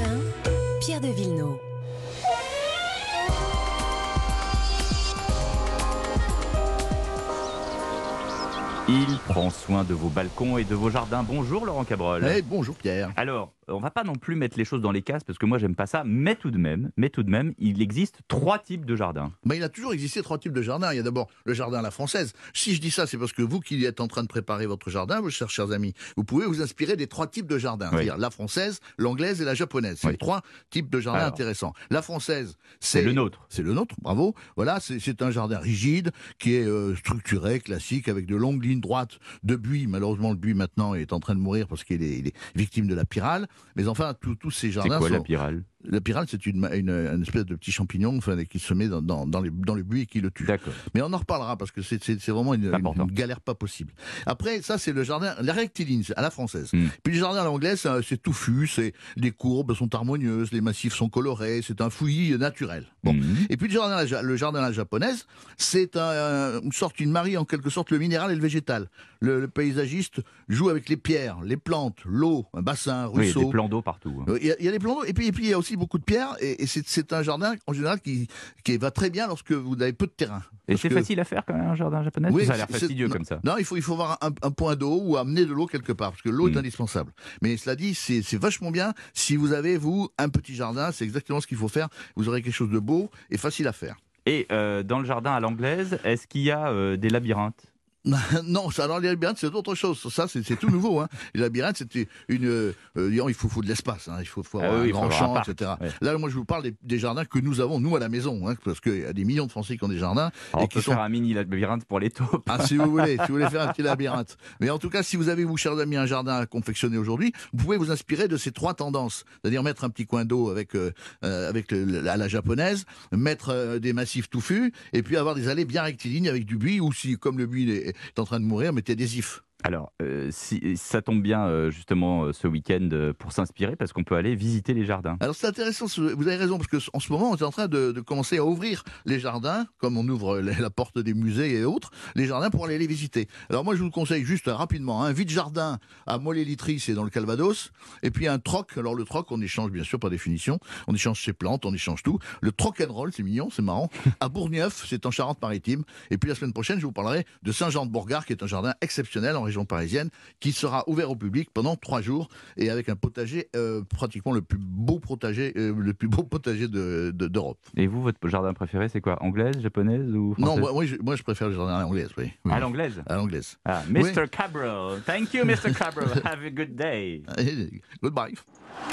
1, Pierre de Villeneuve. Il prend soin de vos balcons et de vos jardins. Bonjour Laurent Cabrol. Eh, bonjour Pierre. Alors, on va pas non plus mettre les choses dans les cases parce que moi j'aime pas ça, mais tout de même, mais tout de même, il existe trois types de jardins. Il a toujours existé trois types de jardins. Il y a d'abord le jardin à la française. Si je dis ça, c'est parce que vous qui êtes en train de préparer votre jardin, vos chers, chers amis, vous pouvez vous inspirer des trois types de jardins. Oui. C'est-à-dire la française, l'anglaise et la japonaise. C'est Oui. les trois types de jardins Alors. intéressants. La française, C'est le nôtre. C'est le nôtre, bravo. Voilà, c'est un jardin rigide qui est euh, structuré, classique, avec de longues lignes droites de buis. Malheureusement, le buis maintenant est en train de mourir parce qu'il est, est victime de la pyrale. Mais enfin, tous- ces C'est jardins quoi la sont, pyrale? La pyrale, c'est une, une, une espèce de petit champignon enfin, qui se met dans, dans, dans, les- dans le buis et qui le tue. Mais on en reparlera parce que c'est vraiment une, galère pas possible. Après, ça, c'est le jardin, la rectiligne, à la française. Mm. Puis le jardin à l'anglaise, c'est- touffu, les courbes sont harmonieuses, les massifs sont colorés, c'est un fouillis naturel. Bon. Mhm. Et puis le jardin, à la ja- le jardin à la japonaise, c'est un- une sorte, une marie en quelque sorte le minéral et le végétal. Le, le paysagiste joue avec les pierres, les plantes, l'eau, un bassin, un Oui, il y a ruisseau. des plans d'eau partout. hein. Euh, Il y, a, il y a des plans d'eau, et puis, et puis il y a aussi beaucoup de pierres, et, et c'est- c'est un jardin en général qui, qui va très bien lorsque vous avez peu de terrain. Et c'est que- facile à faire quand même un jardin japonais Oui, Ça a l'air fastidieux c'est- comme ça. Non, il faut, il faut avoir un, un point d'eau ou amener de l'eau quelque part, parce que l'eau est indispensable. Mais cela dit, c'est c'est vachement bien. Si vous avez, vous, un petit jardin, c'est exactement ce qu'il faut faire. Vous aurez quelque chose de beau et facile à faire. Et euh, dans le jardin à l'anglaise, est-ce qu'il y a euh, des labyrinthes? non, ça, alors les labyrinthes, c'est autre chose. Ça, c'est tout nouveau. Hein. Les labyrinthes, c'était une. euh, disons, il faut, faut de l'espace. Hein. Il faut, faut Ah avoir oui, un grand etc. ouais. Là, moi, je vous parle des, des jardins que nous avons, nous, à la maison. Hein, parce qu'il y a des millions de Français qui ont des jardins. Alors, On et qui peut sont faire un mini labyrinthe pour les taupes. Ah, si vous voulez, si vous voulez faire un petit labyrinthe. Mais en tout cas, si vous avez, vous, chers amis, un jardin à confectionner aujourd'hui, vous pouvez vous inspirer de ces trois tendances. C'est-à-dire mettre un petit coin d'eau avec, euh, euh, avec le- la, la japonaise, mettre euh, des massifs touffus, et puis avoir des allées bien rectilignes avec du buis, ou si, comme le buis est, est en train de mourir, mettez des ifs. Alors, euh, si, ça tombe bien euh, justement euh, ce week-end pour s'inspirer parce qu'on peut aller visiter les jardins. Alors c'est intéressant, vous avez raison, parce que en ce moment, on est en train de, de commencer à ouvrir les jardins, comme on ouvre la, la porte des musées et autres, les jardins pour aller les visiter. Alors moi, je vous conseille juste rapidement un vide-jardin à Mollet-Litry, c'est dans le Calvados, et puis un troc. Alors le troc, on échange bien sûr par définition, on échange ses plantes, on échange tout. Le troc and roll, c'est mignon, c'est marrant. À Bourgneuf, c'est en Charente-Maritime. Et puis la semaine prochaine, je vous parlerai de Saint-Jean-de-Bourgard, qui est un jardin exceptionnel en région parisienne, qui sera ouvert au public pendant trois jours et avec un potager euh, pratiquement le plus beau potager, euh, le plus beau potager de- de- d'Europe. Et vous, votre jardin préféré, c'est quoi? Anglaise, japonaise ou non, française? moi, moi, je, moi, je préfère le jardin à l'anglaise, oui. oui. À l'anglaise? À l'anglaise. Ah, Mr. Cabral. Thank you, Mr. Cabral. Have a good day. Goodbye.